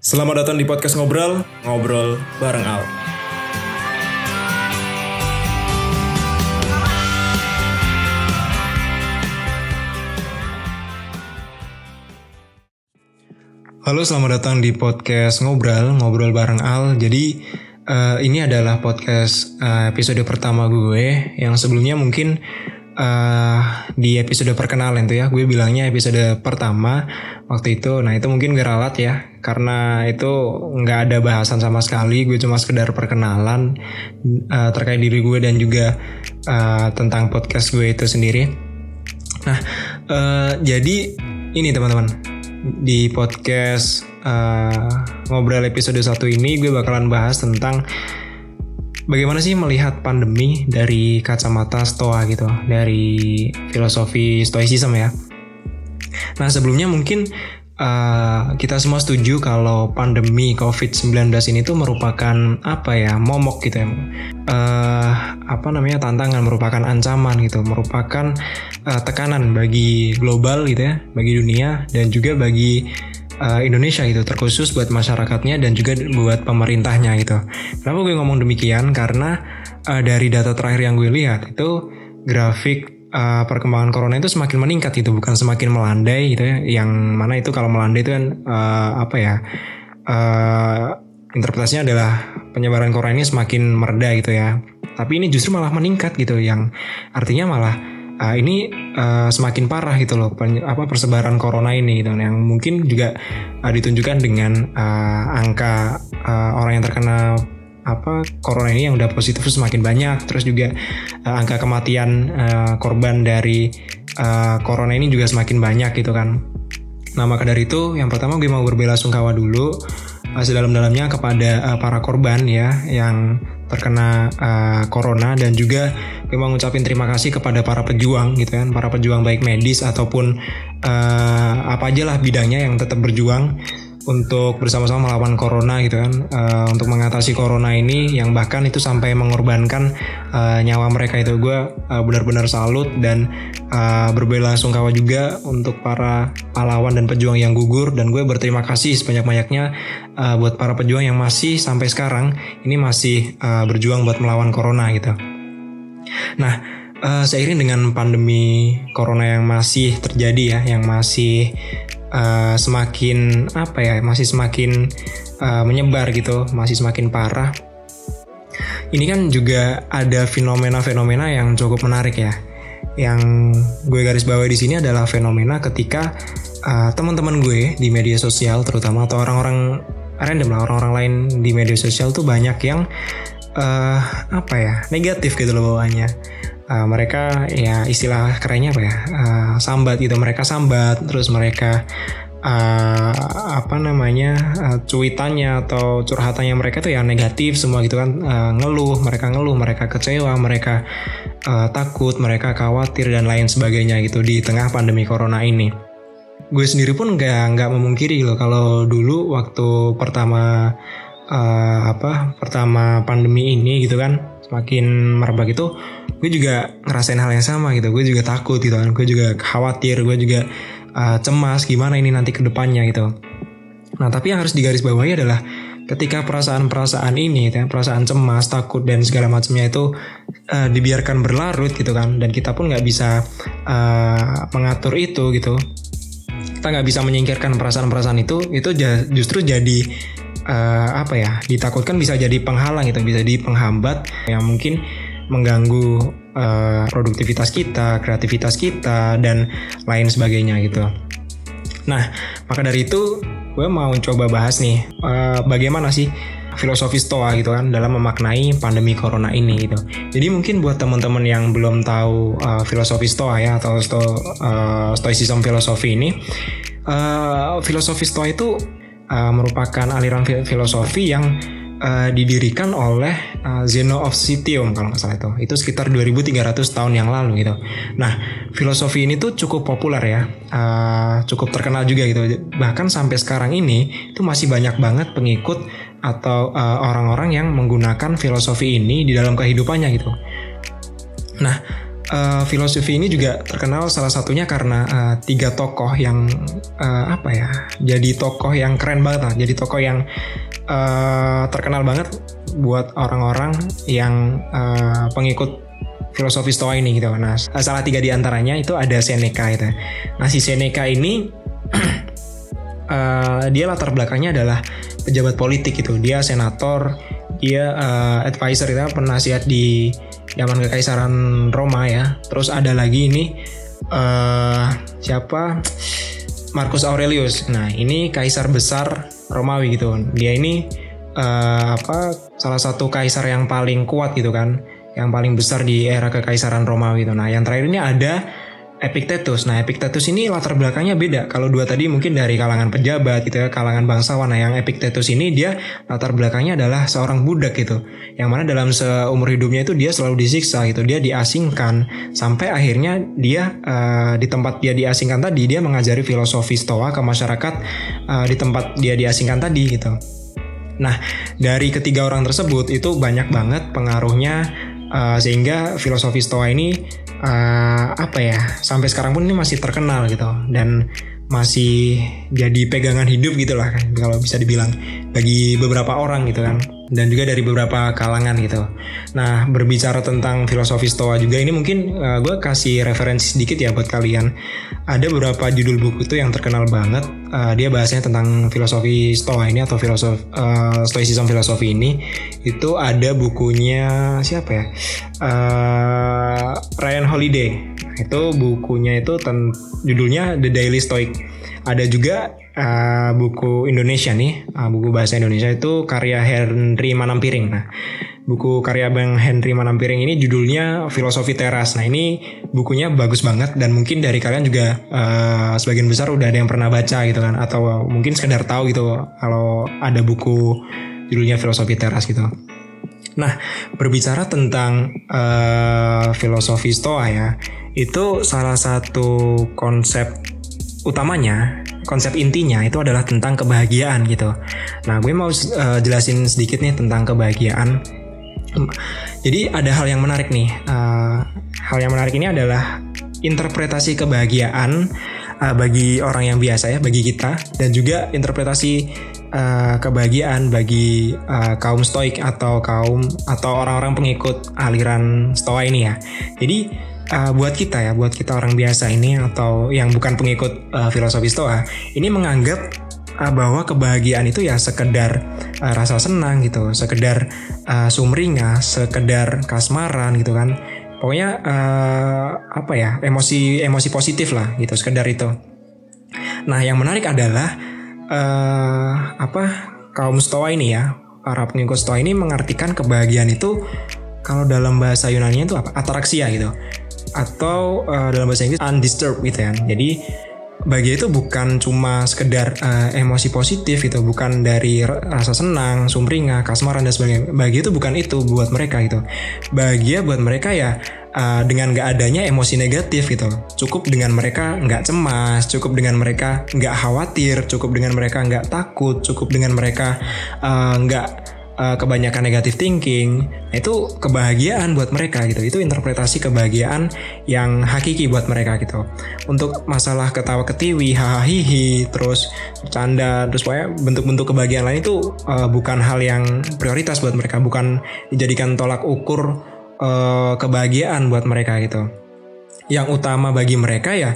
Selamat datang di podcast Ngobrol, Ngobrol bareng Al. Halo, selamat datang di podcast Ngobrol, Ngobrol bareng Al. Jadi uh, ini adalah podcast uh, episode pertama gue yang sebelumnya mungkin uh, di episode perkenalan tuh ya gue bilangnya episode pertama waktu itu. Nah itu mungkin gue ralat ya karena itu nggak ada bahasan sama sekali gue cuma sekedar perkenalan uh, terkait diri gue dan juga uh, tentang podcast gue itu sendiri. Nah uh, jadi ini teman-teman di podcast uh, ngobrol episode satu ini gue bakalan bahas tentang bagaimana sih melihat pandemi dari kacamata stoa gitu, dari filosofi stoicism ya. Nah sebelumnya mungkin uh, kita semua setuju kalau pandemi COVID-19 ini tuh merupakan apa ya momok gitu ya, uh, apa namanya tantangan, merupakan ancaman gitu, merupakan uh, tekanan bagi global gitu ya, bagi dunia dan juga bagi uh, Indonesia gitu terkhusus buat masyarakatnya dan juga buat pemerintahnya gitu. Kenapa gue ngomong demikian? Karena uh, dari data terakhir yang gue lihat itu grafik uh, perkembangan corona itu semakin meningkat gitu, bukan semakin melandai gitu ya. Yang mana itu kalau melandai itu kan uh, apa ya? Uh, interpretasinya adalah penyebaran corona ini semakin mereda gitu ya. Tapi ini justru malah meningkat gitu, yang artinya malah uh, ini uh, semakin parah gitu loh apa persebaran corona ini gitu. Yang mungkin juga uh, ditunjukkan dengan uh, angka uh, orang yang terkena apa corona ini yang udah positif semakin banyak. Terus juga uh, angka kematian uh, korban dari uh, corona ini juga semakin banyak gitu kan. Nah maka dari itu yang pertama gue mau berbela sungkawa dulu uh, sedalam-dalamnya kepada uh, para korban ya yang terkena uh, corona dan juga memang ngucapin terima kasih kepada para pejuang gitu kan para pejuang baik medis ataupun uh, apa aja lah bidangnya yang tetap berjuang untuk bersama-sama melawan corona gitu kan. Uh, untuk mengatasi corona ini yang bahkan itu sampai mengorbankan uh, nyawa mereka itu gue uh, benar-benar salut dan uh, berbela sungkawa juga untuk para pahlawan dan pejuang yang gugur dan gue berterima kasih sebanyak-banyaknya uh, buat para pejuang yang masih sampai sekarang ini masih uh, berjuang buat melawan corona gitu. Nah, uh, seiring dengan pandemi corona yang masih terjadi ya, yang masih uh, semakin apa ya masih semakin uh, menyebar gitu masih semakin parah ini kan juga ada fenomena-fenomena yang cukup menarik ya yang gue garis bawahi di sini adalah fenomena ketika uh, teman-teman gue di media sosial terutama atau orang-orang random lah orang-orang lain di media sosial tuh banyak yang uh, apa ya negatif gitu loh bawaannya. Uh, mereka ya istilah kerennya apa ya uh, sambat gitu. Mereka sambat terus mereka uh, apa namanya uh, cuitannya atau curhatannya mereka tuh yang negatif semua gitu kan. Uh, ngeluh mereka ngeluh mereka kecewa mereka uh, takut mereka khawatir dan lain sebagainya gitu di tengah pandemi corona ini gue sendiri pun nggak nggak memungkiri loh kalau dulu waktu pertama uh, apa pertama pandemi ini gitu kan semakin merebak itu gue juga ngerasain hal yang sama gitu. Gue juga takut gitu kan gue juga khawatir gue juga uh, cemas gimana ini nanti ke depannya gitu. Nah tapi yang harus digarisbawahi adalah ketika perasaan-perasaan ini ya, perasaan cemas takut dan segala macamnya itu uh, dibiarkan berlarut gitu kan dan kita pun nggak bisa uh, mengatur itu gitu kita nggak bisa menyingkirkan perasaan-perasaan itu itu justru jadi uh, apa ya ditakutkan bisa jadi penghalang gitu bisa jadi penghambat yang mungkin mengganggu uh, produktivitas kita, kreativitas kita dan lain sebagainya gitu. Nah, maka dari itu gue mau coba bahas nih uh, bagaimana sih filosofi Stoa gitu kan dalam memaknai pandemi corona ini gitu. Jadi mungkin buat teman-teman yang belum tahu uh, filosofi Stoa ya atau sto, uh, Stoicism filosofi ini, uh, filosofi Stoa itu uh, merupakan aliran filosofi yang uh, didirikan oleh uh, Zeno of Citium kalau nggak salah itu. Itu sekitar 2300 tahun yang lalu gitu. Nah, filosofi ini tuh cukup populer ya, uh, cukup terkenal juga gitu. Bahkan sampai sekarang ini itu masih banyak banget pengikut atau orang-orang uh, yang menggunakan filosofi ini di dalam kehidupannya gitu. Nah, uh, filosofi ini juga terkenal salah satunya karena uh, tiga tokoh yang uh, apa ya jadi tokoh yang keren banget lah jadi tokoh yang uh, terkenal banget buat orang-orang yang uh, pengikut filosofi Stoa ini gitu. Nah, salah tiga di antaranya itu ada Seneca itu. Nah, si Seneca ini uh, dia latar belakangnya adalah pejabat politik gitu. Dia senator, dia uh, advisor itu penasihat di zaman kekaisaran Roma ya. Terus ada lagi ini uh, siapa? Marcus Aurelius. Nah, ini kaisar besar Romawi gitu. Dia ini uh, apa salah satu kaisar yang paling kuat gitu kan yang paling besar di era kekaisaran Romawi itu. Nah, yang terakhir ini ada Epictetus. Nah, Epictetus ini latar belakangnya beda. Kalau dua tadi mungkin dari kalangan pejabat gitu ya, kalangan bangsawan. Nah, yang Epictetus ini dia latar belakangnya adalah seorang budak gitu. Yang mana dalam seumur hidupnya itu dia selalu disiksa gitu. Dia diasingkan sampai akhirnya dia uh, di tempat dia diasingkan tadi dia mengajari filosofi Stoa ke masyarakat uh, di tempat dia diasingkan tadi gitu. Nah, dari ketiga orang tersebut itu banyak banget pengaruhnya uh, sehingga filosofi Stoa ini uh, apa ya sampai sekarang pun ini masih terkenal gitu dan masih jadi pegangan hidup gitu lah kan kalau bisa dibilang bagi beberapa orang gitu kan dan juga dari beberapa kalangan gitu. Nah berbicara tentang filosofi Stoa juga ini mungkin uh, gue kasih referensi sedikit ya buat kalian. Ada beberapa judul buku tuh yang terkenal banget. Uh, dia bahasanya tentang filosofi Stoa ini atau filosofi uh, Stoicism filosofi ini. Itu ada bukunya siapa ya? Uh, Ryan Holiday. Itu bukunya itu ten, judulnya The Daily Stoic. Ada juga uh, buku Indonesia nih, uh, buku bahasa Indonesia itu karya Henry Manampiring. Nah, buku karya Bang Henry Manampiring ini judulnya Filosofi Teras. Nah, ini bukunya bagus banget dan mungkin dari kalian juga uh, sebagian besar udah ada yang pernah baca gitu kan atau mungkin sekedar tahu gitu kalau ada buku judulnya Filosofi Teras gitu. Nah, berbicara tentang uh, filosofi Stoa ya, itu salah satu konsep utamanya konsep intinya itu adalah tentang kebahagiaan gitu. Nah, gue mau uh, jelasin sedikit nih tentang kebahagiaan. Jadi ada hal yang menarik nih. Uh, hal yang menarik ini adalah interpretasi kebahagiaan uh, bagi orang yang biasa ya, bagi kita, dan juga interpretasi uh, kebahagiaan bagi uh, kaum stoik atau kaum atau orang-orang pengikut aliran stoa ini ya. Jadi uh, buat kita ya, buat kita orang biasa ini atau yang bukan pengikut uh, filosofi Stoa, ini menganggap uh, bahwa kebahagiaan itu ya sekedar uh, rasa senang gitu, sekedar uh, sumringah, sekedar kasmaran gitu kan. Pokoknya uh, apa ya, emosi emosi positif lah gitu, sekedar itu. Nah, yang menarik adalah uh, apa kaum Stoa ini ya, para pengikut Stoa ini mengartikan kebahagiaan itu kalau dalam bahasa Yunani itu apa? Atraksia gitu atau uh, dalam bahasa Inggris undisturbed gitu ya. Jadi bahagia itu bukan cuma sekedar uh, emosi positif gitu, bukan dari rasa senang, sumringah, kasmaran dan sebagainya. Bahagia itu bukan itu buat mereka gitu. Bahagia buat mereka ya uh, dengan gak adanya emosi negatif gitu. Cukup dengan mereka nggak cemas, cukup dengan mereka nggak khawatir, cukup dengan mereka nggak takut, cukup dengan mereka nggak uh, uh, kebanyakan negatif thinking, itu kebahagiaan buat mereka gitu. Itu interpretasi kebahagiaan yang hakiki buat mereka gitu. Untuk masalah ketawa ketiwi, hahaha, terus bercanda, terus pokoknya bentuk-bentuk kebahagiaan lain itu uh, bukan hal yang prioritas buat mereka, bukan dijadikan tolak ukur uh, kebahagiaan buat mereka gitu. Yang utama bagi mereka ya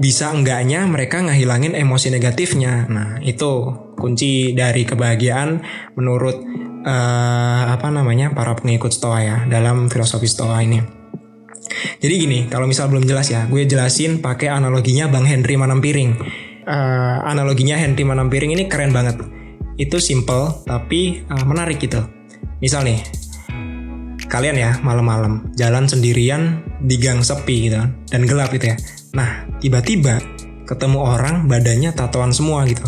bisa enggaknya mereka ngehilangin emosi negatifnya. Nah, itu kunci dari kebahagiaan menurut uh, apa namanya para pengikut Stoa ya dalam filosofi Stoa ini. Jadi gini, kalau misal belum jelas ya, gue jelasin pakai analoginya Bang Henry Manampiring. Uh, analoginya Henry Manampiring ini keren banget. Itu simple tapi uh, menarik gitu. Misal nih, kalian ya malam-malam jalan sendirian di gang sepi gitu dan gelap gitu ya. Nah, tiba-tiba ketemu orang badannya tatoan semua gitu.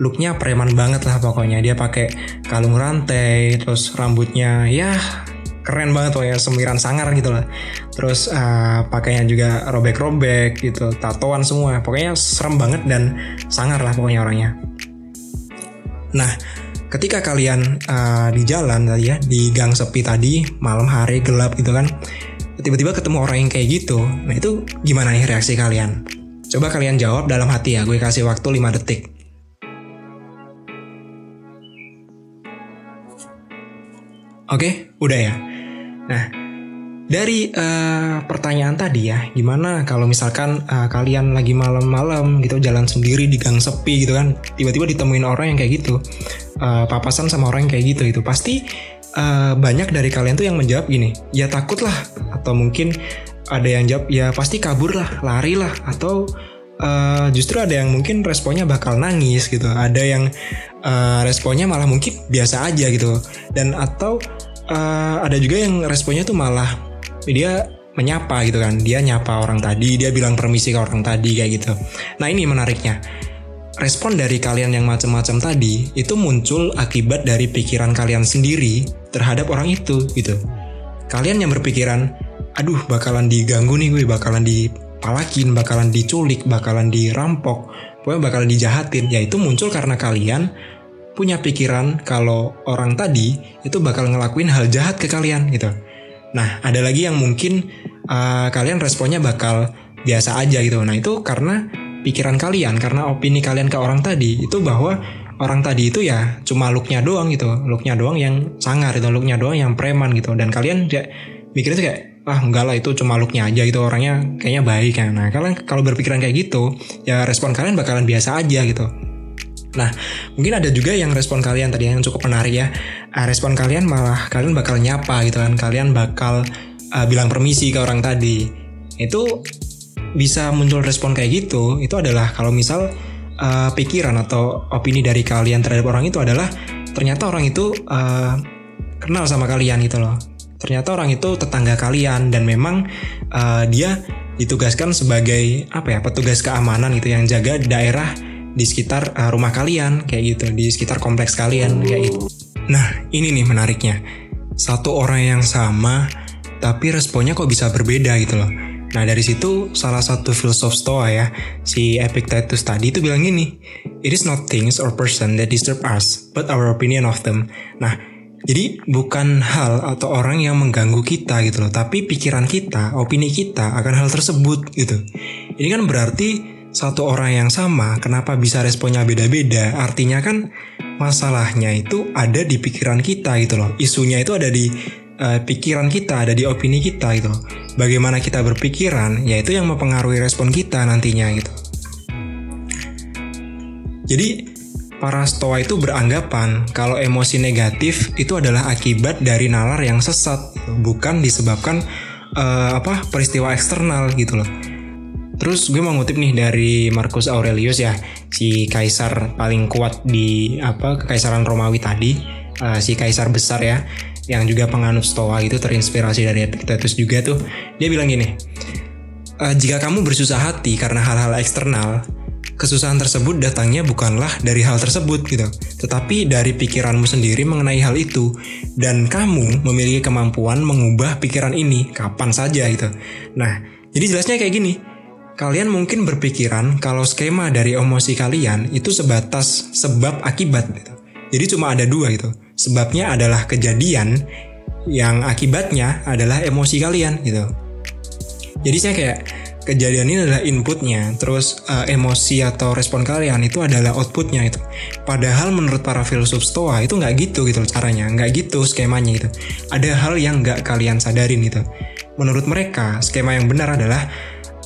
Looknya preman banget lah pokoknya. Dia pakai kalung rantai, terus rambutnya ya keren banget pokoknya semiran sangar gitu lah. Terus uh, pakainya juga robek-robek gitu, tatoan semua. Pokoknya serem banget dan sangar lah pokoknya orangnya. Nah, ketika kalian uh, di jalan tadi ya, di gang sepi tadi, malam hari gelap gitu kan, tiba-tiba ketemu orang yang kayak gitu, nah itu gimana nih reaksi kalian? Coba kalian jawab dalam hati ya, gue kasih waktu 5 detik. Oke, udah ya. Nah, dari uh, pertanyaan tadi ya, gimana kalau misalkan uh, kalian lagi malam-malam gitu jalan sendiri di gang sepi gitu kan, tiba-tiba ditemuin orang yang kayak gitu, uh, papasan sama orang yang kayak gitu itu pasti uh, banyak dari kalian tuh yang menjawab gini, ya takut lah, atau mungkin ada yang jawab ya pasti kabur lah, lari lah, atau uh, justru ada yang mungkin responnya bakal nangis gitu, ada yang uh, responnya malah mungkin biasa aja gitu, dan atau uh, ada juga yang responnya tuh malah dia menyapa gitu kan. Dia nyapa orang tadi dia bilang permisi ke orang tadi kayak gitu. Nah ini menariknya. Respon dari kalian yang macam-macam tadi itu muncul akibat dari pikiran kalian sendiri terhadap orang itu gitu. Kalian yang berpikiran aduh bakalan diganggu nih gue bakalan dipalakin bakalan diculik bakalan dirampok pokoknya bakalan dijahatin ya itu muncul karena kalian punya pikiran kalau orang tadi itu bakal ngelakuin hal jahat ke kalian gitu. Nah, ada lagi yang mungkin uh, kalian responnya bakal biasa aja gitu. Nah, itu karena pikiran kalian, karena opini kalian ke orang tadi itu bahwa orang tadi itu ya cuma looknya doang gitu, looknya doang yang sangar itu, looknya doang yang preman gitu. Dan kalian ya mikirnya tuh kayak ah enggak lah itu cuma looknya aja gitu orangnya kayaknya baik kan. Nah kalian kalau berpikiran kayak gitu ya respon kalian bakalan biasa aja gitu. Nah, mungkin ada juga yang respon kalian tadi yang cukup menarik ya. Uh, respon kalian malah kalian bakal nyapa gitu kan. Kalian bakal uh, bilang permisi ke orang tadi. Itu bisa muncul respon kayak gitu. Itu adalah kalau misal uh, pikiran atau opini dari kalian terhadap orang itu adalah ternyata orang itu uh, kenal sama kalian gitu loh. Ternyata orang itu tetangga kalian dan memang uh, dia ditugaskan sebagai apa ya petugas keamanan gitu yang jaga daerah di sekitar uh, rumah kalian kayak gitu di sekitar kompleks kalian kayak gitu. Nah ini nih menariknya. Satu orang yang sama tapi responnya kok bisa berbeda gitu loh. Nah dari situ salah satu filsuf Stoa ya, si Epictetus tadi itu bilang gini, It is not things or person that disturb us, but our opinion of them. Nah jadi bukan hal atau orang yang mengganggu kita gitu loh, tapi pikiran kita, opini kita akan hal tersebut gitu. Ini kan berarti satu orang yang sama, kenapa bisa responnya beda-beda? Artinya kan masalahnya itu ada di pikiran kita gitu loh. Isunya itu ada di uh, pikiran kita, ada di opini kita gitu. Loh. Bagaimana kita berpikiran, yaitu yang mempengaruhi respon kita nantinya gitu. Jadi para stoa itu beranggapan kalau emosi negatif itu adalah akibat dari nalar yang sesat, bukan disebabkan uh, apa peristiwa eksternal gitu loh. Terus gue mau ngutip nih dari Marcus Aurelius ya, si kaisar paling kuat di apa kekaisaran Romawi tadi, uh, si kaisar besar ya, yang juga penganut Stoa itu terinspirasi dari Epictetus juga tuh. Dia bilang gini, e, jika kamu bersusah hati karena hal-hal eksternal, kesusahan tersebut datangnya bukanlah dari hal tersebut gitu, tetapi dari pikiranmu sendiri mengenai hal itu dan kamu memiliki kemampuan mengubah pikiran ini kapan saja gitu. Nah, jadi jelasnya kayak gini kalian mungkin berpikiran kalau skema dari emosi kalian itu sebatas sebab akibat gitu. Jadi cuma ada dua gitu. Sebabnya adalah kejadian yang akibatnya adalah emosi kalian gitu. Jadi saya kayak kejadian ini adalah inputnya, terus uh, emosi atau respon kalian itu adalah outputnya itu. Padahal menurut para filsuf Stoa itu nggak gitu gitu caranya, nggak gitu skemanya gitu. Ada hal yang nggak kalian sadarin gitu. Menurut mereka skema yang benar adalah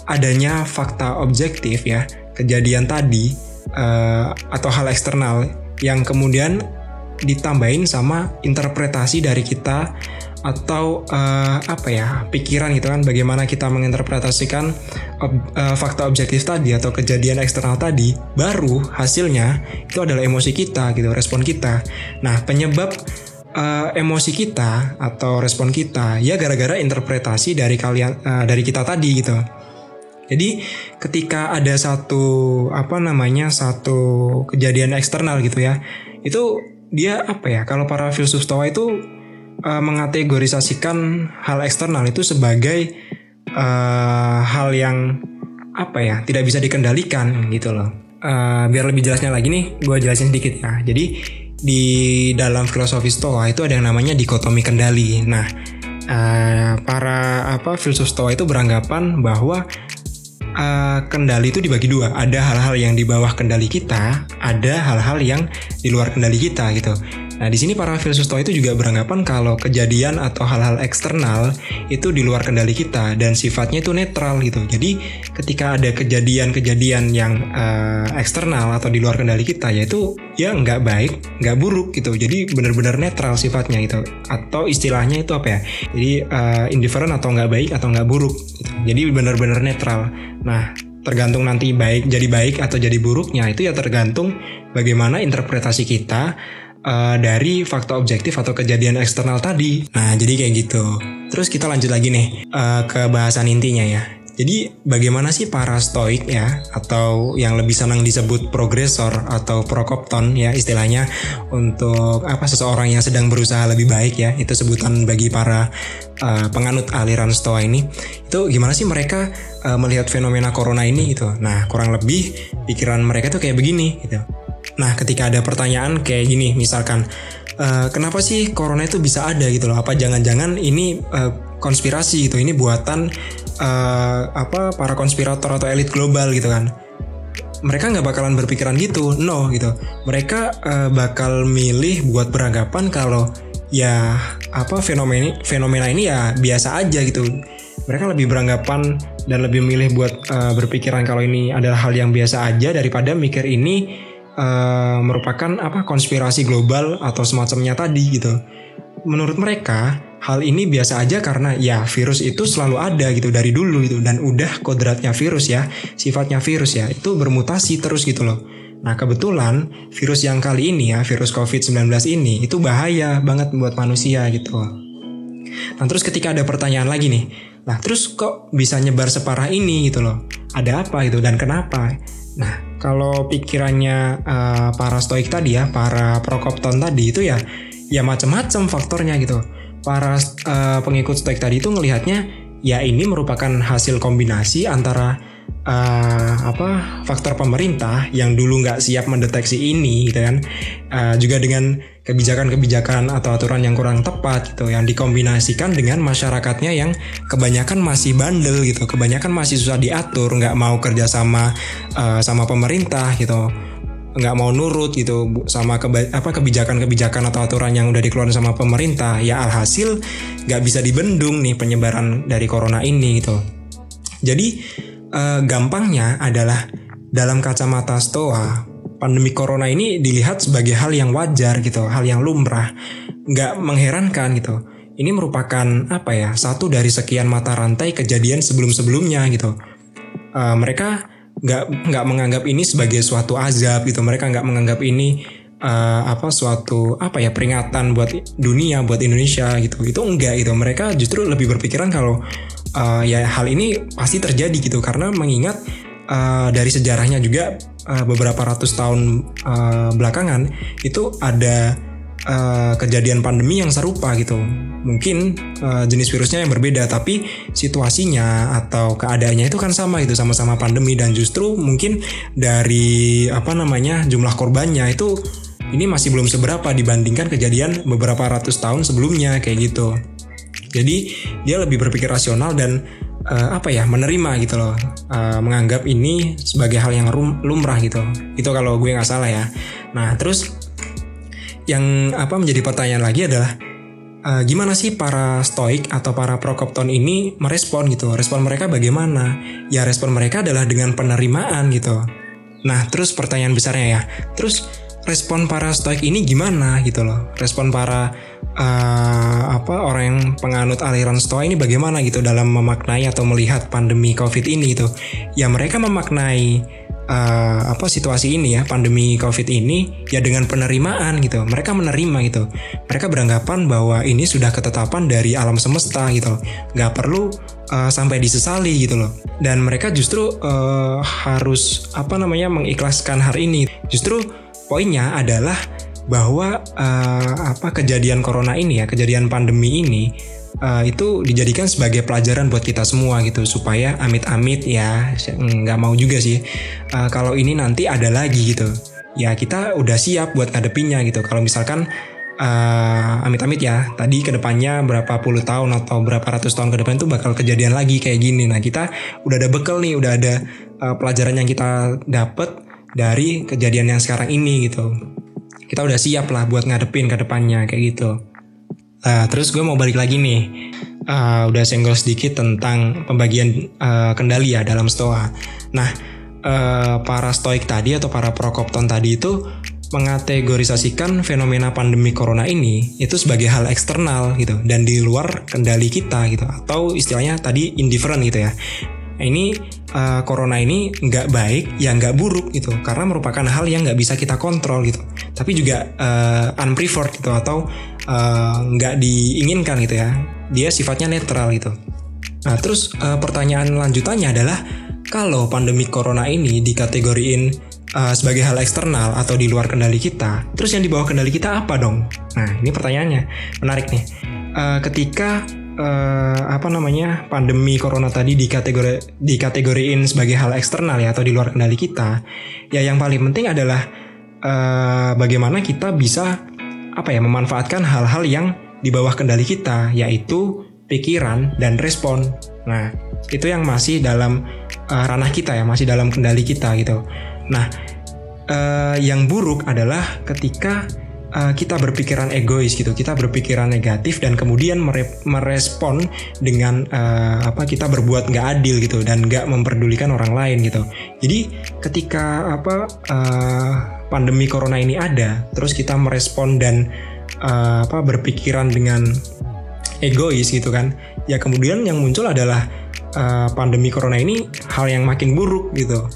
adanya fakta objektif ya kejadian tadi uh, atau hal eksternal yang kemudian ditambahin sama interpretasi dari kita atau uh, apa ya pikiran gitu kan bagaimana kita menginterpretasikan ob, uh, fakta objektif tadi atau kejadian eksternal tadi baru hasilnya itu adalah emosi kita gitu respon kita nah penyebab uh, emosi kita atau respon kita ya gara-gara interpretasi dari kalian uh, dari kita tadi gitu jadi ketika ada satu apa namanya satu kejadian eksternal gitu ya, itu dia apa ya? Kalau para filsuf Stoa itu uh, mengategorisasikan hal eksternal itu sebagai uh, hal yang apa ya? Tidak bisa dikendalikan gitu loh. Uh, biar lebih jelasnya lagi nih, gue jelasin sedikit ya. Jadi di dalam filosofi Stoa itu ada yang namanya dikotomi kendali. Nah, uh, para apa filsuf stoa itu beranggapan bahwa uh, kendali itu dibagi dua. Ada hal-hal yang di bawah kendali kita, ada hal-hal yang di luar kendali kita gitu. Nah, di sini para filsuf itu juga beranggapan kalau kejadian atau hal-hal eksternal itu di luar kendali kita dan sifatnya itu netral gitu. Jadi, ketika ada kejadian-kejadian yang uh, eksternal atau di luar kendali kita, yaitu ya nggak baik, nggak buruk gitu. Jadi, benar-benar netral sifatnya gitu. Atau istilahnya itu apa ya? Jadi, uh, indifferent atau nggak baik atau nggak buruk. Gitu. Jadi, benar-benar netral. Nah, tergantung nanti baik jadi baik atau jadi buruknya itu ya tergantung bagaimana interpretasi kita uh, dari fakta objektif atau kejadian eksternal tadi. Nah, jadi kayak gitu. Terus kita lanjut lagi nih uh, ke bahasan intinya ya. Jadi bagaimana sih para stoik ya atau yang lebih senang disebut progresor atau prokopton ya istilahnya untuk apa seseorang yang sedang berusaha lebih baik ya itu sebutan bagi para uh, penganut aliran stoa ini itu gimana sih mereka uh, melihat fenomena corona ini gitu. Nah kurang lebih pikiran mereka tuh kayak begini gitu. Nah, ketika ada pertanyaan kayak gini, misalkan, e, kenapa sih corona itu bisa ada gitu loh? Apa jangan-jangan ini e, konspirasi gitu? Ini buatan e, apa para konspirator atau elit global gitu kan? Mereka nggak bakalan berpikiran gitu, no gitu. Mereka e, bakal milih buat beranggapan kalau ya apa fenomena fenomena ini ya biasa aja gitu. Mereka lebih beranggapan dan lebih milih buat uh, berpikiran kalau ini adalah hal yang biasa aja daripada mikir ini uh, merupakan apa konspirasi global atau semacamnya tadi gitu. Menurut mereka, hal ini biasa aja karena ya virus itu selalu ada gitu dari dulu gitu dan udah kodratnya virus ya, sifatnya virus ya, itu bermutasi terus gitu loh. Nah kebetulan virus yang kali ini ya, virus COVID-19 ini itu bahaya banget buat manusia gitu. Nah terus ketika ada pertanyaan lagi nih, nah terus kok bisa nyebar separah ini gitu loh? Ada apa itu dan kenapa? Nah kalau pikirannya uh, para stoik tadi ya, para prokopton tadi itu ya ya macam-macam faktornya gitu. Para uh, pengikut stoik tadi itu ngelihatnya ya ini merupakan hasil kombinasi antara uh, apa faktor pemerintah yang dulu nggak siap mendeteksi ini gitu kan uh, juga dengan kebijakan-kebijakan atau aturan yang kurang tepat gitu yang dikombinasikan dengan masyarakatnya yang kebanyakan masih bandel gitu kebanyakan masih susah diatur nggak mau kerja sama uh, sama pemerintah gitu nggak mau nurut gitu sama keba apa kebijakan-kebijakan atau aturan yang udah dikeluarkan sama pemerintah ya alhasil nggak bisa dibendung nih penyebaran dari corona ini gitu. Jadi uh, gampangnya adalah dalam kacamata Stoa, pandemi corona ini dilihat sebagai hal yang wajar gitu, hal yang lumrah, nggak mengherankan gitu. Ini merupakan apa ya satu dari sekian mata rantai kejadian sebelum-sebelumnya gitu. Uh, mereka nggak nggak menganggap ini sebagai suatu azab gitu. Mereka nggak menganggap ini uh, apa suatu apa ya peringatan buat dunia buat Indonesia gitu. Itu enggak gitu. Mereka justru lebih berpikiran kalau uh, ya hal ini pasti terjadi gitu karena mengingat uh, dari sejarahnya juga uh, beberapa ratus tahun uh, belakangan itu ada uh, kejadian pandemi yang serupa gitu. Mungkin uh, jenis virusnya yang berbeda tapi situasinya atau keadaannya itu kan sama gitu sama-sama pandemi dan justru mungkin dari apa namanya jumlah korbannya itu ini masih belum seberapa dibandingkan kejadian beberapa ratus tahun sebelumnya kayak gitu. Jadi dia lebih berpikir rasional dan uh, apa ya menerima gitu loh, uh, menganggap ini sebagai hal yang rum, lumrah gitu. Itu kalau gue nggak salah ya. Nah terus yang apa menjadi pertanyaan lagi adalah uh, gimana sih para stoik atau para prokopton ini merespon gitu? Respon mereka bagaimana? Ya respon mereka adalah dengan penerimaan gitu. Nah terus pertanyaan besarnya ya, terus respon para stoik ini gimana gitu loh? Respon para uh, apa orang yang penganut aliran Stoa ini bagaimana gitu dalam memaknai atau melihat pandemi Covid ini gitu. Ya mereka memaknai uh, apa situasi ini ya pandemi Covid ini ya dengan penerimaan gitu. Mereka menerima gitu. Mereka beranggapan bahwa ini sudah ketetapan dari alam semesta gitu. Gak perlu uh, sampai disesali gitu loh. Dan mereka justru uh, harus apa namanya mengikhlaskan hari ini. Justru poinnya adalah bahwa uh, apa kejadian corona ini ya kejadian pandemi ini uh, itu dijadikan sebagai pelajaran buat kita semua gitu supaya amit-amit ya nggak mau juga sih uh, kalau ini nanti ada lagi gitu. Ya kita udah siap buat ngadepinya gitu. Kalau misalkan uh, amit-amit ya tadi ke depannya berapa puluh tahun atau berapa ratus tahun ke depan itu bakal kejadian lagi kayak gini. Nah kita udah ada bekal nih udah ada uh, pelajaran yang kita dapat dari kejadian yang sekarang ini gitu. Kita udah siap lah buat ngadepin ke depannya kayak gitu. Uh, terus gue mau balik lagi nih. Uh, udah senggol sedikit tentang pembagian uh, kendali ya dalam stoa. Nah uh, para stoik tadi atau para prokopton tadi itu mengategorisasikan fenomena pandemi corona ini itu sebagai hal eksternal gitu dan di luar kendali kita gitu atau istilahnya tadi indifferent gitu ya. Ini uh, corona ini nggak baik ya nggak buruk gitu karena merupakan hal yang nggak bisa kita kontrol gitu tapi juga uh, unpreferred gitu atau nggak uh, diinginkan gitu ya dia sifatnya netral gitu. Nah terus uh, pertanyaan lanjutannya adalah kalau pandemi corona ini dikategoriin uh, sebagai hal eksternal atau di luar kendali kita, terus yang di bawah kendali kita apa dong? Nah, ini pertanyaannya menarik nih. Uh, ketika uh, apa namanya pandemi corona tadi dikategori dikategoriin sebagai hal eksternal ya atau di luar kendali kita, ya yang paling penting adalah uh, bagaimana kita bisa apa ya memanfaatkan hal-hal yang di bawah kendali kita, yaitu pikiran dan respon. Nah, itu yang masih dalam uh, ranah kita ya, masih dalam kendali kita gitu. Nah, uh, yang buruk adalah ketika uh, kita berpikiran egois gitu, kita berpikiran negatif dan kemudian merespon dengan uh, apa kita berbuat nggak adil gitu dan nggak memperdulikan orang lain gitu. Jadi ketika apa uh, pandemi corona ini ada, terus kita merespon dan uh, apa berpikiran dengan egois gitu kan, ya kemudian yang muncul adalah uh, pandemi corona ini hal yang makin buruk gitu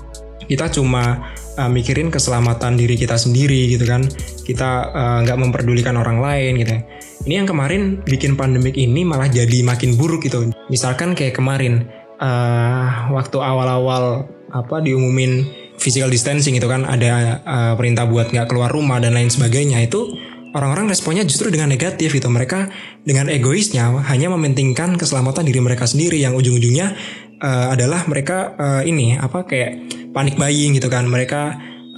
kita cuma uh, mikirin keselamatan diri kita sendiri gitu kan. Kita uh, nggak uh, memperdulikan orang lain gitu. Ini yang kemarin bikin pandemik ini malah jadi makin buruk gitu. Misalkan kayak kemarin uh, waktu awal-awal apa diumumin physical distancing itu kan ada uh, perintah buat nggak keluar rumah dan lain sebagainya itu orang-orang responnya justru dengan negatif gitu. Mereka dengan egoisnya hanya mementingkan keselamatan diri mereka sendiri yang ujung-ujungnya uh, adalah mereka uh, ini apa kayak panik buying gitu kan. Mereka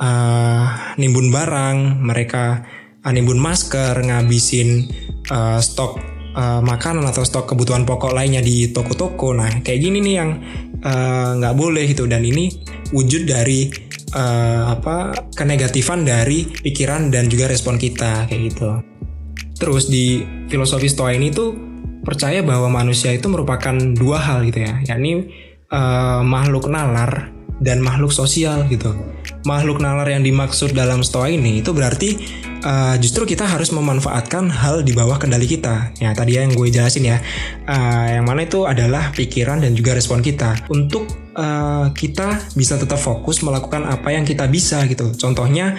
uh, nimbun barang mereka uh, nimbun masker ngabisin uh, stok uh, makanan atau stok kebutuhan pokok lainnya di toko-toko. Nah kayak gini nih yang nggak uh, boleh gitu. Dan ini wujud dari uh, apa kenegatifan dari pikiran dan juga respon kita kayak gitu. Terus di filosofi stoa ini tuh percaya bahwa manusia itu merupakan dua hal gitu ya yakni uh, makhluk nalar dan makhluk sosial gitu. Makhluk nalar yang dimaksud dalam stoa ini itu berarti uh, justru kita harus memanfaatkan hal di bawah kendali kita. Ya tadi yang gue jelasin ya, uh, yang mana itu adalah pikiran dan juga respon kita untuk uh, kita bisa tetap fokus melakukan apa yang kita bisa gitu. Contohnya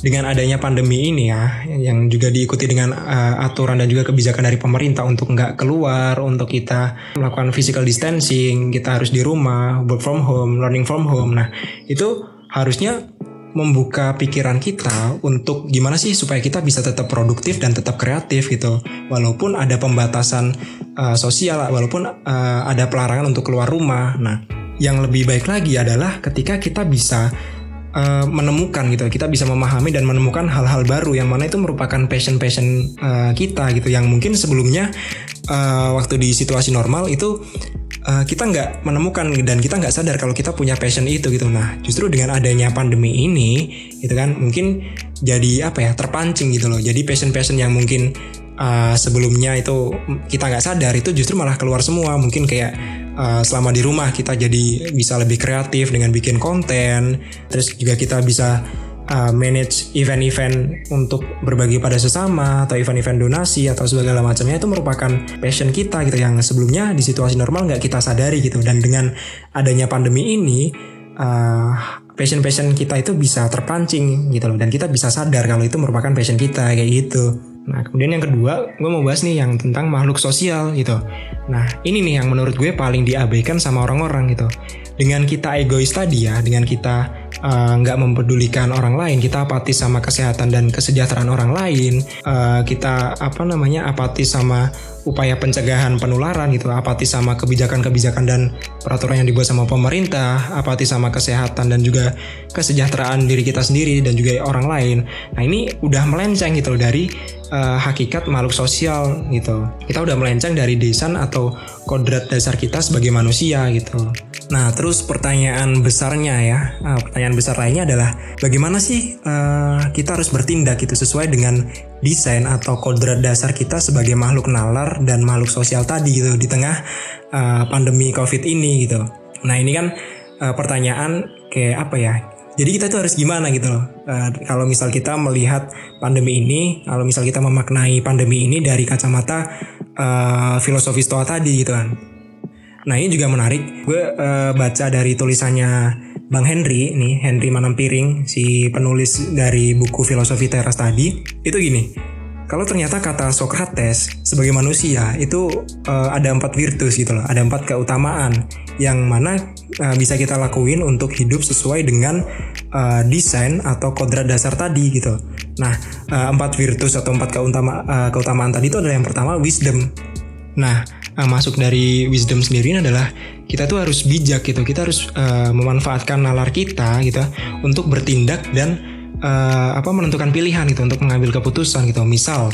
dengan adanya pandemi ini ya, yang juga diikuti dengan uh, aturan dan juga kebijakan dari pemerintah untuk nggak keluar, untuk kita melakukan physical distancing, kita harus di rumah, work from home, learning from home. Nah, itu harusnya membuka pikiran kita untuk gimana sih supaya kita bisa tetap produktif dan tetap kreatif gitu walaupun ada pembatasan uh, sosial walaupun uh, ada pelarangan untuk keluar rumah nah yang lebih baik lagi adalah ketika kita bisa uh, menemukan gitu. Kita bisa memahami dan menemukan hal-hal baru yang mana itu merupakan passion passion uh, kita gitu. Yang mungkin sebelumnya uh, waktu di situasi normal itu uh, kita nggak menemukan dan kita nggak sadar kalau kita punya passion itu gitu. Nah justru dengan adanya pandemi ini gitu kan mungkin jadi apa ya terpancing gitu loh. Jadi passion passion yang mungkin uh, sebelumnya itu kita nggak sadar itu justru malah keluar semua. Mungkin kayak uh, selama di rumah kita jadi bisa lebih kreatif dengan bikin konten. Terus juga kita bisa uh, manage event-event untuk berbagi pada sesama atau event-event donasi atau segala macamnya. Itu merupakan passion kita gitu yang sebelumnya di situasi normal nggak kita sadari gitu. Dan dengan adanya pandemi ini uh, passion-passion kita itu bisa terpancing gitu loh. Dan kita bisa sadar kalau itu merupakan passion kita kayak gitu. Nah, kemudian yang kedua, gue mau bahas nih yang tentang makhluk sosial gitu. Nah, ini nih yang menurut gue paling diabaikan sama orang-orang gitu. Dengan kita egois tadi ya, dengan kita eh, nggak uh, mempedulikan orang lain, kita apatis sama kesehatan dan kesejahteraan orang lain, uh, kita apa namanya apatis sama upaya pencegahan penularan gitu, apatis sama kebijakan-kebijakan dan peraturan yang dibuat sama pemerintah, apatis sama kesehatan dan juga kesejahteraan diri kita sendiri dan juga orang lain. Nah ini udah melenceng gitu dari uh, hakikat makhluk sosial gitu. Kita udah melenceng dari desain atau kodrat dasar kita sebagai manusia gitu. Nah, terus pertanyaan besarnya ya, uh, pertanyaan besar lainnya adalah bagaimana sih uh, kita harus bertindak gitu sesuai dengan desain atau kodrat dasar kita sebagai makhluk nalar dan makhluk sosial tadi gitu di tengah uh, pandemi COVID ini gitu. Nah, ini kan uh, pertanyaan kayak apa ya? Jadi kita tuh harus gimana gitu loh. Uh, kalau misal kita melihat pandemi ini, kalau misal kita memaknai pandemi ini dari kacamata uh, filosofi stoa tadi gitu kan. Nah ini juga menarik. Gue uh, baca dari tulisannya Bang Henry, nih Henry Manampiring, si penulis dari buku filosofi teras tadi. Itu gini, kalau ternyata kata Socrates sebagai manusia itu uh, ada empat virtus gitu loh, ada empat keutamaan yang mana uh, bisa kita lakuin untuk hidup sesuai dengan uh, desain atau kodrat dasar tadi gitu. Nah, uh, empat virtus atau empat keutama, uh, keutamaan tadi itu adalah yang pertama wisdom. Nah, uh, masuk dari wisdom sendiri adalah kita tuh harus bijak gitu, kita harus uh, memanfaatkan nalar kita gitu untuk bertindak dan uh, apa menentukan pilihan gitu untuk mengambil keputusan gitu. Misal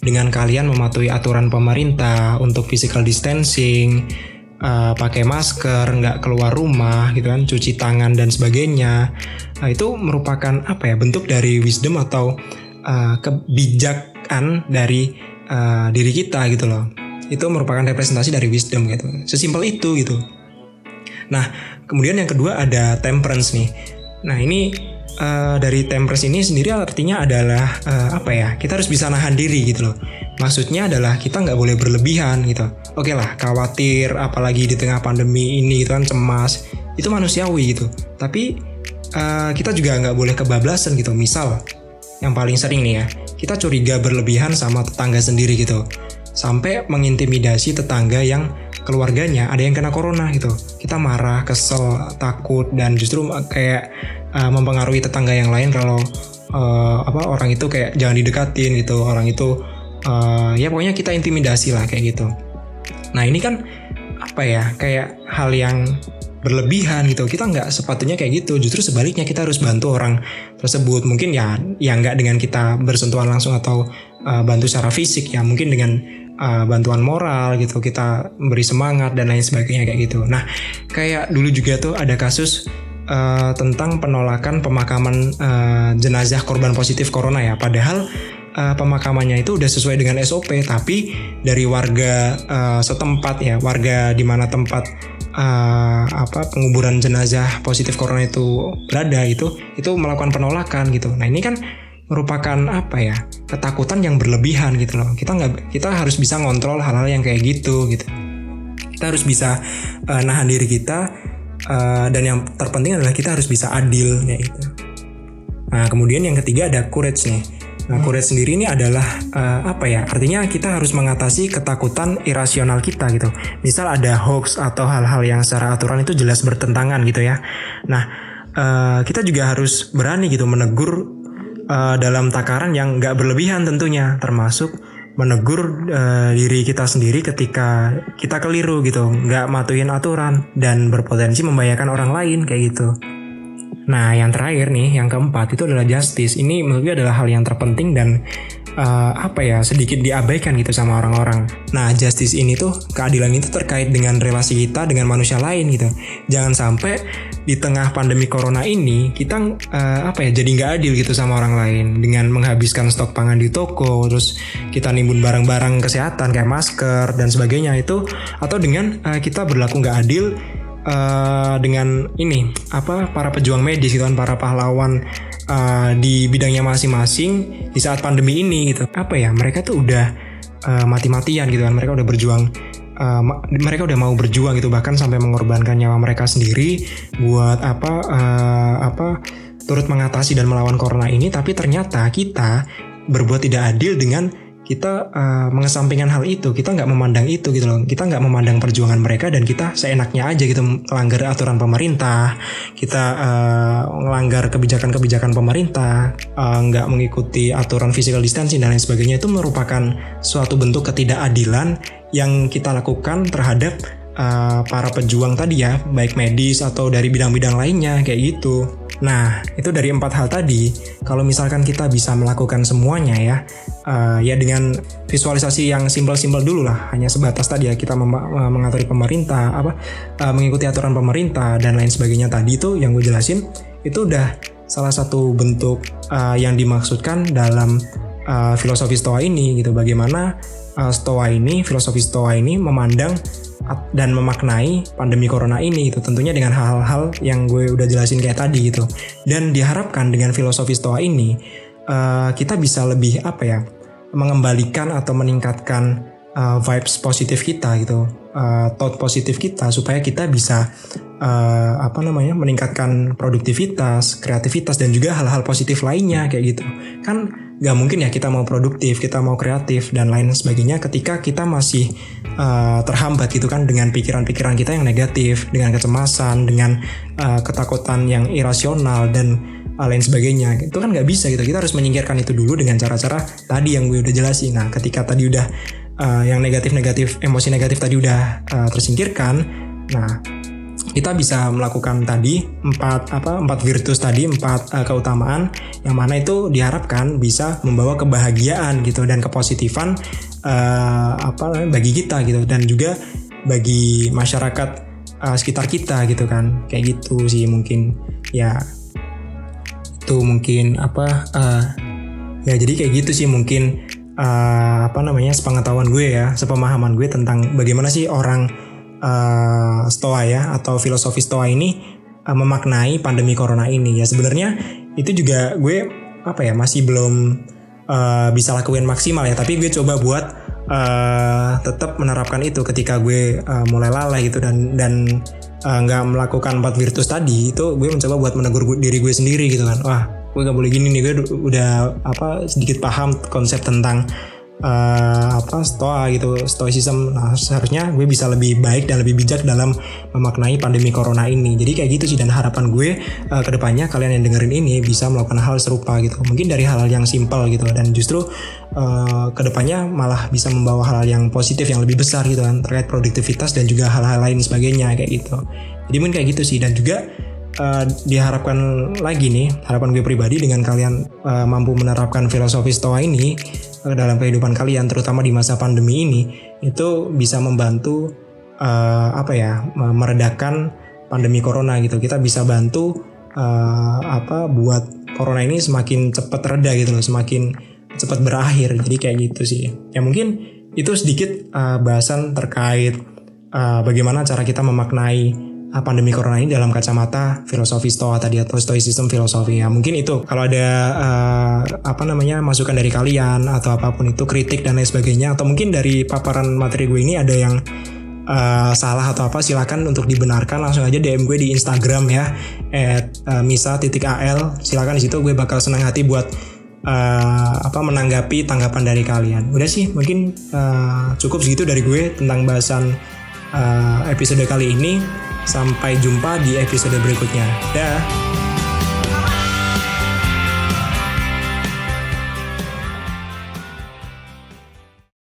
dengan kalian mematuhi aturan pemerintah untuk physical distancing, uh, pakai masker, nggak keluar rumah gitu kan, cuci tangan dan sebagainya. Nah, itu merupakan apa ya bentuk dari wisdom atau uh, kebijakan dari uh, diri kita gitu loh. Itu merupakan representasi dari wisdom gitu. Sesimpel itu gitu. Nah, kemudian yang kedua ada temperance nih. Nah, ini uh, dari temperance ini sendiri artinya adalah uh, apa ya? Kita harus bisa nahan diri gitu loh. Maksudnya adalah kita nggak boleh berlebihan gitu. Oke lah, khawatir apalagi di tengah pandemi ini gitu kan cemas itu manusiawi gitu. Tapi uh, kita juga nggak boleh kebablasan gitu. Misal yang paling sering nih ya, kita curiga berlebihan sama tetangga sendiri gitu, sampai mengintimidasi tetangga yang keluarganya ada yang kena corona gitu. Kita marah, kesel, takut dan justru kayak uh, mempengaruhi tetangga yang lain kalau uh, apa orang itu kayak jangan didekatin gitu. Orang itu uh, ya pokoknya kita intimidasi lah kayak gitu. Nah ini kan apa ya kayak hal yang berlebihan gitu. Kita nggak sepatutnya kayak gitu. Justru sebaliknya kita harus bantu orang tersebut. Mungkin ya ya nggak dengan kita bersentuhan langsung atau uh, bantu secara fisik ya. Mungkin dengan uh, bantuan moral gitu. Kita beri semangat dan lain sebagainya kayak gitu. Nah kayak dulu juga tuh ada kasus uh, tentang penolakan pemakaman uh, jenazah korban positif corona ya. Padahal uh, pemakamannya itu udah sesuai dengan SOP, tapi dari warga uh, setempat ya, warga di mana tempat uh, apa penguburan jenazah positif corona itu berada itu itu melakukan penolakan gitu. Nah ini kan merupakan apa ya ketakutan yang berlebihan gitu loh. Kita nggak kita harus bisa ngontrol hal-hal yang kayak gitu gitu. Kita harus bisa uh, nahan diri kita uh, dan yang terpenting adalah kita harus bisa adil ya itu. Nah kemudian yang ketiga ada courage nih. Nah courage sendiri ini adalah uh, apa ya? Artinya kita harus mengatasi ketakutan irasional kita gitu. Misal ada hoax atau hal-hal yang secara aturan itu jelas bertentangan gitu ya. Nah uh, kita juga harus berani gitu menegur uh, dalam takaran yang nggak berlebihan tentunya, termasuk menegur uh, diri kita sendiri ketika kita keliru gitu, nggak matuhin aturan dan berpotensi membahayakan orang lain kayak gitu. Nah, yang terakhir nih, yang keempat itu adalah justice. Ini menurut gue adalah hal yang terpenting dan uh, apa ya sedikit diabaikan gitu sama orang-orang. Nah, justice ini tuh keadilan itu terkait dengan relasi kita dengan manusia lain gitu. Jangan sampai di tengah pandemi corona ini kita uh, apa ya jadi nggak adil gitu sama orang lain. Dengan menghabiskan stok pangan di toko, terus kita nimbun barang-barang kesehatan kayak masker dan sebagainya itu atau dengan uh, kita berlaku nggak adil uh, dengan ini apa para pejuang medis gitu kan para pahlawan uh, di bidangnya masing-masing di saat pandemi ini gitu. Apa ya mereka tuh udah uh, mati-matian gitu kan mereka udah berjuang uh, mereka udah mau berjuang gitu bahkan sampai mengorbankan nyawa mereka sendiri buat apa uh, apa turut mengatasi dan melawan corona ini. Tapi ternyata kita berbuat tidak adil dengan kita uh, mengesampingkan hal itu kita nggak memandang itu gitu loh. Kita nggak memandang perjuangan mereka dan kita seenaknya aja gitu melanggar aturan pemerintah kita uh, melanggar kebijakan-kebijakan pemerintah uh, nggak mengikuti aturan physical distancing dan lain sebagainya itu merupakan suatu bentuk ketidakadilan yang kita lakukan terhadap uh, para pejuang tadi ya baik medis atau dari bidang-bidang lainnya kayak gitu. Nah, itu dari empat hal tadi, kalau misalkan kita bisa melakukan semuanya ya, uh, ya dengan visualisasi yang simpel-simpel dulu lah, hanya sebatas tadi ya kita mem mengatur pemerintah, apa uh, mengikuti aturan pemerintah dan lain sebagainya tadi itu yang gue jelasin, itu udah salah satu bentuk uh, yang dimaksudkan dalam uh, filosofi Stoa ini gitu. Bagaimana uh, Stoa ini, filosofi Stoa ini memandang dan memaknai pandemi corona ini itu tentunya dengan hal-hal yang gue udah jelasin kayak tadi gitu. Dan diharapkan dengan filosofi stoa ini uh, kita bisa lebih apa ya mengembalikan atau meningkatkan uh, vibes positif kita gitu. Uh, thought positif kita supaya kita bisa uh, apa namanya meningkatkan produktivitas kreativitas dan juga hal-hal positif lainnya kayak gitu. Kan gak mungkin ya kita mau produktif, kita mau kreatif dan lain sebagainya ketika kita masih uh, terhambat gitu kan dengan pikiran-pikiran kita yang negatif, dengan kecemasan, dengan uh, ketakutan yang irasional dan uh, lain sebagainya. Itu kan nggak bisa gitu. Kita harus menyingkirkan itu dulu dengan cara-cara tadi yang gue udah jelasin. Nah, ketika tadi udah uh, yang negatif-negatif, emosi negatif tadi udah uh, tersingkirkan, nah kita bisa melakukan tadi empat apa empat virtus tadi empat uh, keutamaan yang mana itu diharapkan bisa membawa kebahagiaan gitu dan kepositifan uh, apa bagi kita gitu dan juga bagi masyarakat uh, sekitar kita gitu kan. Kayak gitu sih mungkin. Ya itu mungkin apa uh, ya jadi kayak gitu sih mungkin uh, apa namanya sepengetahuan gue ya sepemahaman gue tentang bagaimana sih orang uh, Stoa ya atau filosofi Stoa ini uh, memaknai pandemi corona ini. Ya sebenarnya itu juga gue apa ya masih belum uh, bisa lakuin maksimal ya. Tapi gue coba buat uh, tetap menerapkan itu ketika gue uh, mulai lalai gitu dan dan nggak uh, melakukan empat virtus tadi itu gue mencoba buat menegur diri gue sendiri gitu kan. Wah gue nggak boleh gini nih gue udah apa sedikit paham konsep tentang uh, apa stoa gitu stoicism. Nah seharusnya gue bisa lebih baik dan lebih bijak dalam memaknai pandemi corona ini. Jadi kayak gitu sih dan harapan gue uh, ke depannya kalian yang dengerin ini bisa melakukan hal serupa gitu. Mungkin dari hal-hal yang simpel gitu dan justru uh, ke depannya malah bisa membawa hal-hal yang positif yang lebih besar gitu kan terkait produktivitas dan juga hal-hal lain sebagainya kayak gitu. Jadi mungkin kayak gitu sih dan juga uh, diharapkan lagi nih harapan gue pribadi dengan kalian uh, mampu menerapkan filosofi stoa ini dalam kehidupan kalian terutama di masa pandemi ini itu bisa membantu uh, apa ya meredakan pandemi corona gitu. Kita bisa bantu uh, apa buat corona ini semakin cepat reda gitu loh semakin cepat berakhir. Jadi kayak gitu sih. Ya mungkin itu sedikit uh, bahasan terkait uh, bagaimana cara kita memaknai pandemi corona ini dalam kacamata filosofi stoa tadi atau stoicism filosofi. Ya mungkin itu. Kalau ada uh, apa namanya masukan dari kalian atau apa pun itu kritik dan lain sebagainya atau mungkin dari paparan materi gue ini ada yang uh, salah atau apa silakan untuk dibenarkan. Langsung aja DM gue di Instagram ya at uh, misa titik al silakan di situ gue bakal senang hati buat uh, apa menanggapi tanggapan dari kalian. Udah sih mungkin uh, cukup segitu dari gue tentang bahasan uh, episode kali ini Sampai jumpa di episode berikutnya. Dah.